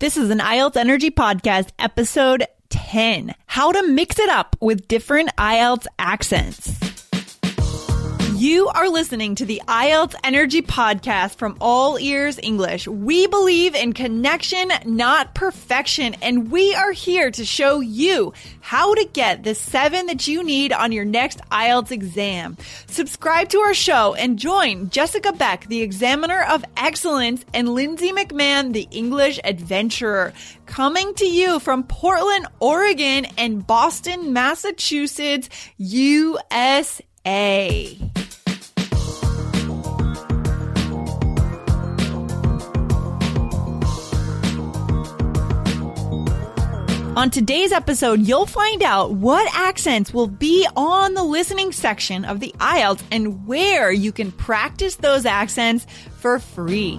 This is an IELTS Energy Podcast, episode 10 How to Mix It Up with Different IELTS Accents. You are listening to the IELTS Energy Podcast from All Ears English. We believe in connection, not perfection, and we are here to show you how to get the seven that you need on your next IELTS exam. Subscribe to our show and join Jessica Beck, the Examiner of Excellence, and Lindsay McMahon, the English Adventurer, coming to you from Portland, Oregon, and Boston, Massachusetts, USA. On today's episode, you'll find out what accents will be on the listening section of the IELTS and where you can practice those accents for free.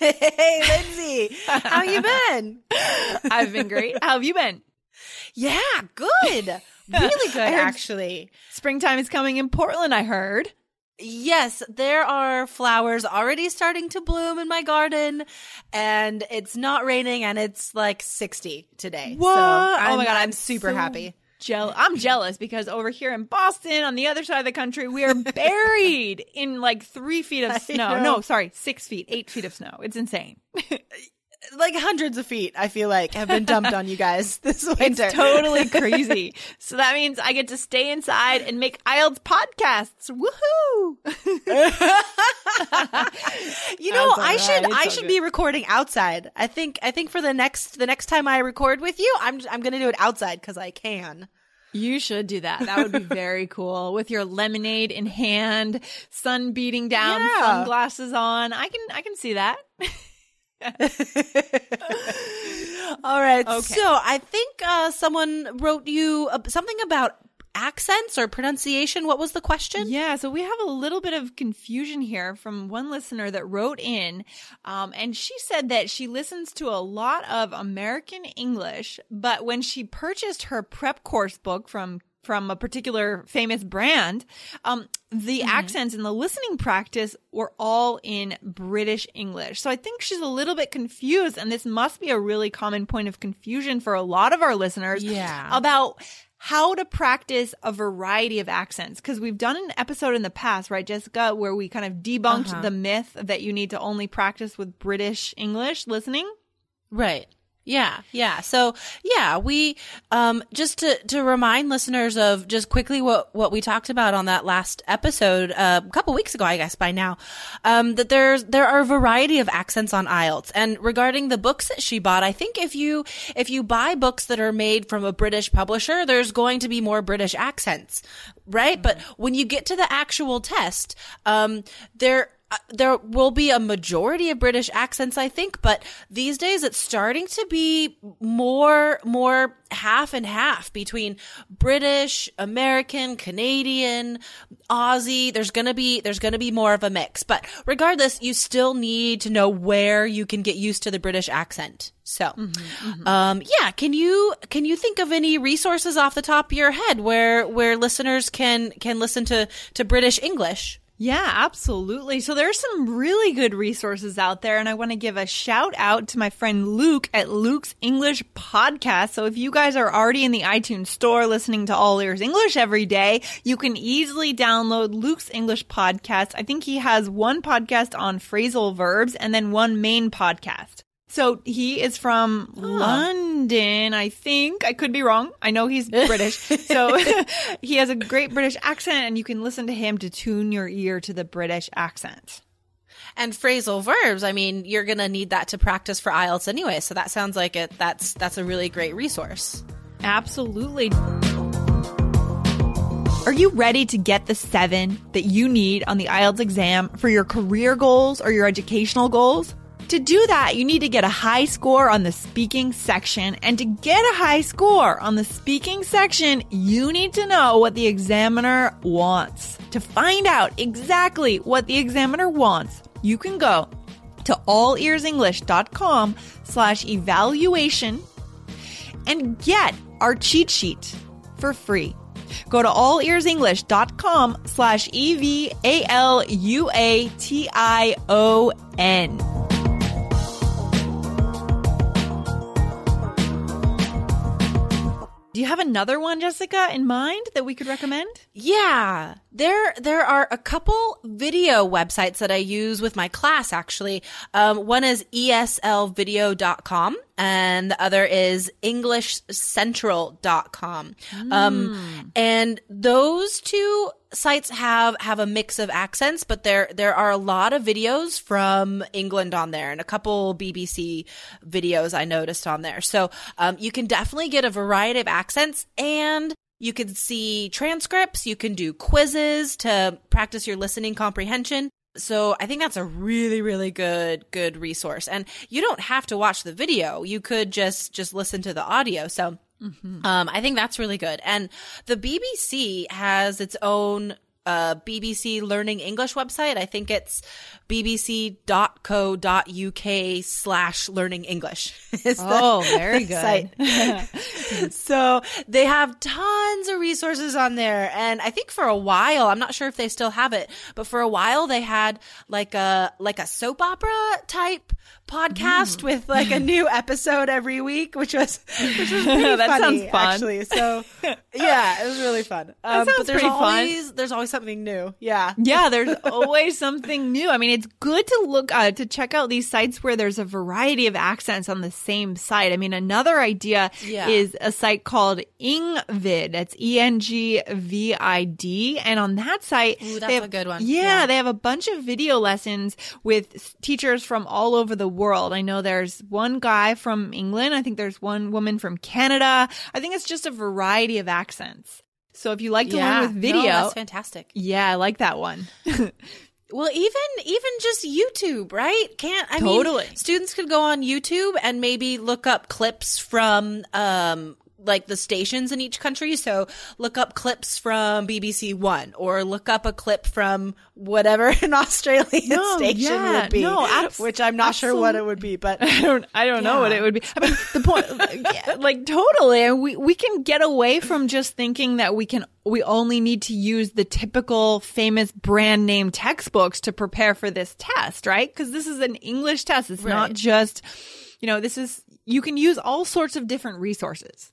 Hey, Lindsay. How you been? I've been great. How have you been? Yeah, good. Really good, actually. Springtime is coming in Portland, I heard. Yes, there are flowers already starting to bloom in my garden, and it's not raining, and it's like 60 today. What? So Oh my God, I'm I'm super so happy. Jeal- I'm jealous because over here in Boston, on the other side of the country, we are buried in like three feet of snow. No, sorry, six feet, eight feet of snow. It's insane. Like hundreds of feet, I feel like, have been dumped on you guys this winter. It's totally crazy. so that means I get to stay inside and make IELTS podcasts. Woohoo! you know, I right. should It's I should good. be recording outside. I think I think for the next the next time I record with you, I'm I'm going to do it outside cuz I can. You should do that. That would be very cool. With your lemonade in hand, sun beating down, Yeah. sunglasses on. I can I can see that. All right. Okay. So I think uh, someone wrote you uh, something about accents or pronunciation. What was the question? Yeah, so we have a little bit of confusion here from one listener that wrote in, um, and she said that she listens to a lot of American English, but when she purchased her prep course book from from a particular famous brand, um, the accents and the listening practice were all in British English. So I think she's a little bit confused, and this must be a really common point of confusion for a lot of our listeners Yeah. about how to practice a variety of accents because we've done an episode in the past right jessica where we kind of debunked Uh-huh. the myth that you need to only practice with british english listening Right. Yeah, yeah. So yeah, we um just to to remind listeners of just quickly what what we talked about on that last episode uh, a couple weeks ago, I guess by now, um that there's there are a variety of accents on IELTS. And regarding the books that she bought, I think if you if you buy books that are made from a British publisher, there's going to be more British accents, right? But when you get to the actual test, um there Uh, there will be a majority of British accents, I think, but these days it's starting to be more, more half and half between British, American, Canadian, Aussie. There's gonna be, there's gonna be more of a mix, but regardless, you still need to know where you can get used to the British accent. So, mm-hmm, mm-hmm. um, yeah, can you, can you think of any resources off the top of your head where, where listeners can, can listen to, to British English? Yeah, absolutely. So there are some really good resources out there, and I want to give a shout out to my friend Luke at Luke's English Podcast. So if you guys are already in the iTunes store listening to All Ears English every day, you can easily download Luke's English Podcast. I think he has one podcast on phrasal verbs and then one main podcast. So he is from London, I think. I could be wrong. I know he's British. So he has a great British accent and you can listen to him to tune your ear to the British accent. and phrasal verbs i mean you're gonna need that to practice for ielts anyway so that sounds like it that's that's a really great resource Absolutely. Are you ready to get the seven that you need on the IELTS exam for your career goals or your educational goals? To do that, you need to get a high score on the speaking section. And to get a high score on the speaking section, you need to know what the examiner wants. To find out exactly what the examiner wants, you can go to allearsenglish.com slash evaluation and get our cheat sheet for free. Go to allearsenglish.com slash E-V-A-L-U-A-T-I-O-N. Have another one, Jessica, in mind that we could recommend? Yeah, there there are a couple video websites that I use with my class. Actually, um, one is eslvideo.com and the other is englishcentral.com. Mm. Um, and those two sites have have a mix of accents, but there there are a lot of videos from England on there, and a couple BBC videos I noticed on there. So um, you can definitely get a variety of accents, and you can see transcripts. You can do quizzes to practice your listening comprehension. So I think that's a really, really good, good resource. And you don't have to watch the video. You could just, just listen to the audio. So, mm-hmm. um, I think that's really good. And the BBC has its own uh, BBC Learning English website. I think it's bbc.co.uk slash learning English. oh, very good. so they have tons of resources on there. And I think for a while, I'm not sure if they still have it, but for a while they had like a, like a soap opera type podcast mm. with like a new episode every week, which was which was pretty that funny, sounds fun. actually. So yeah, it was really fun. Um, but there's always fun. there's always something new. Yeah, yeah, there's always something new. I mean, it's good to look uh, to check out these sites where there's a variety of accents on the same site. I mean, another idea yeah. is a site called Engvid. That's E N G V I D, and on that site, Ooh, that's have, a good one. Yeah, yeah, they have a bunch of video lessons with teachers from all over the world. I know there's one guy from England. I think there's one woman from Canada. I think it's just a variety of accents. So if you like to yeah, learn with video, no, that's fantastic. Yeah, I like that one. Well, even even just YouTube, right? Can't I totally. mean students could go on YouTube and maybe look up clips from um like the stations in each country. So look up clips from BBC One or look up a clip from whatever an Australian no, station yeah, would be. No, abs- which I'm not absolutely. sure what it would be, but I don't I don't yeah. know what it would be. I mean, the point, yeah, like totally, and we we can get away from just thinking that we can we only need to use the typical famous brand name textbooks to prepare for this test, right? Because this is an English test. It's right. not just, you know, this is you can use all sorts of different resources.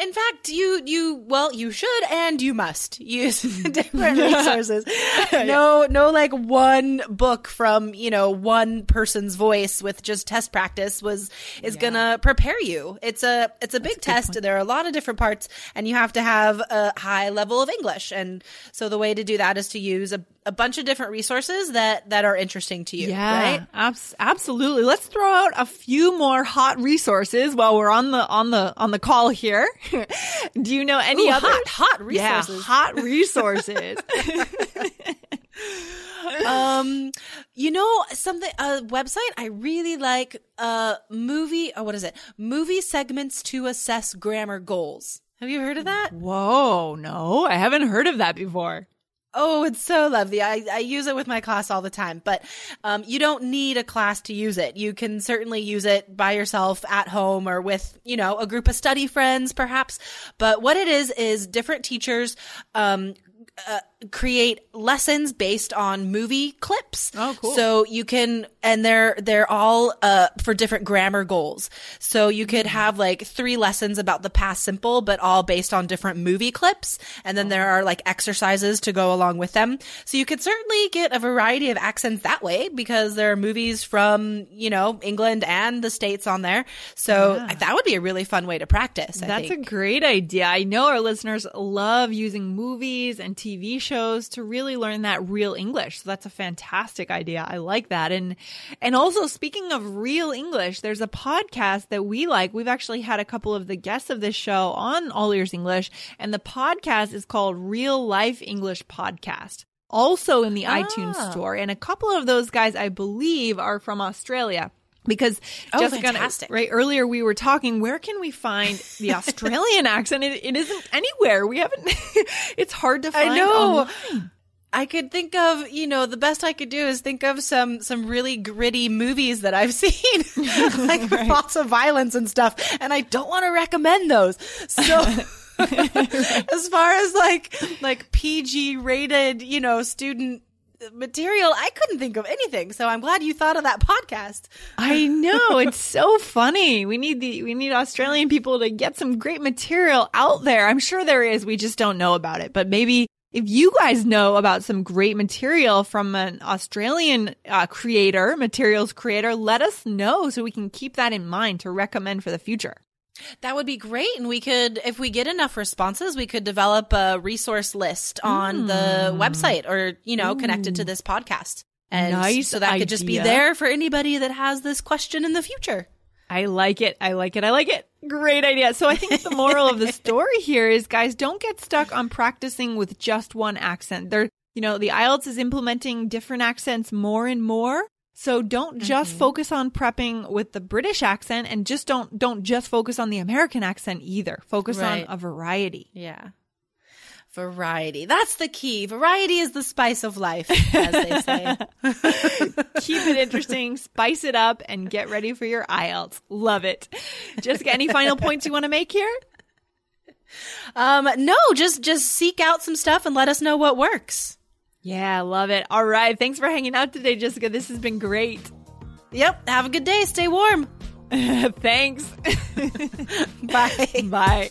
In fact, you you well, you should and you must use different resources. no, no, like one book from you know one person's voice with just test practice was is yeah. gonna prepare you. It's a it's a That's big a test. Point. There are a lot of different parts, and you have to have a high level of English. And so the way to do that is to use a a bunch of different resources that that are interesting to you. Yeah, right? abs- absolutely. Let's throw out a few more hot resources while we're on the on the on the call here. Do you know any Ooh, other hot, hot resources? Yeah, hot resources. um, you know something a website I really like. Uh, movie. Oh, what is it? Movie segments to assess grammar goals. Have you heard of that? Whoa, no, I haven't heard of that before. Oh, it's so lovely. I, I use it with my class all the time, but um, you don't need a class to use it. You can certainly use it by yourself at home or with, you know, a group of study friends, perhaps. But what it is, is different teachers um, uh, create lessons based on movie clips. Oh, cool. So you can, and they're, they're all, uh, for different grammar goals. So you could mm-hmm. have like three lessons about the past simple, but all based on different movie clips. And then there are like exercises to go along with them. So you could certainly get a variety of accents that way because there are movies from, you know, England and the States on there. So yeah. that would be a really fun way to practice. I That's think. a great idea. I know our listeners love using movies and TV shows to really learn that real English. So that's a fantastic idea. I like that. And, and also speaking of real English, there's a podcast that we like. We've actually had a couple of the guests of this show on All Ears English and the podcast is called Real Life English Podcast also in the ah. iTunes store. And a couple of those guys, I believe, are from Australia. Because oh, Jessica, fantastic. right earlier we were talking, where can we find the Australian accent? It, it isn't anywhere. We haven't. it's hard to find. I know. Online. I could think of, you know, the best I could do is think of some some really gritty movies that I've seen, like right. lots of violence and stuff, and I don't want to recommend those. So. as far as like like PG rated, you know, student material, I couldn't think of anything. So I'm glad you thought of that podcast. I know it's so funny. We need the we need Australian people to get some great material out there. I'm sure there is. We just don't know about it. But maybe if you guys know about some great material from an Australian uh, creator, materials creator, let us know so we can keep that in mind to recommend for the future. That would be great. And we could, if we get enough responses, we could develop a resource list on mm. the hmm. website or, you know, Ooh. connected to this podcast. And nice so that idea. could just be there for anybody that has this question in the future. I like it. I like it. I like it. Great idea. So I think the moral of the story here is guys, don't get stuck on practicing with just one accent. There, you know, the IELTS is implementing different accents more and more. So don't just mm-hmm. focus on prepping with the British accent and just don't don't just focus on the American accent either. Focus right. on a variety. Yeah. Variety. That's the key. Variety is the spice of life, as they say. Keep it interesting, spice it up, and get ready for your IELTS. Love it. Jessica, any final points you want to make here? Um, no, just just seek out some stuff and let us know what works. Yeah, love it. All right. Thanks for hanging out today, Jessica. This has been great. Yep. Have a good day. Stay warm. Thanks. Bye. Bye.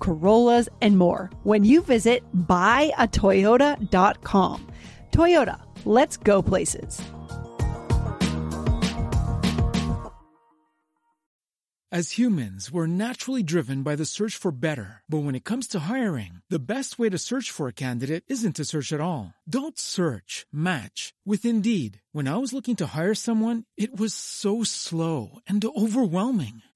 Corollas, and more when you visit buyatoyota.com. Toyota, let's go places. As humans, we're naturally driven by the search for better. But when it comes to hiring, the best way to search for a candidate isn't to search at all. Don't search, match with Indeed. When I was looking to hire someone, it was so slow and overwhelming.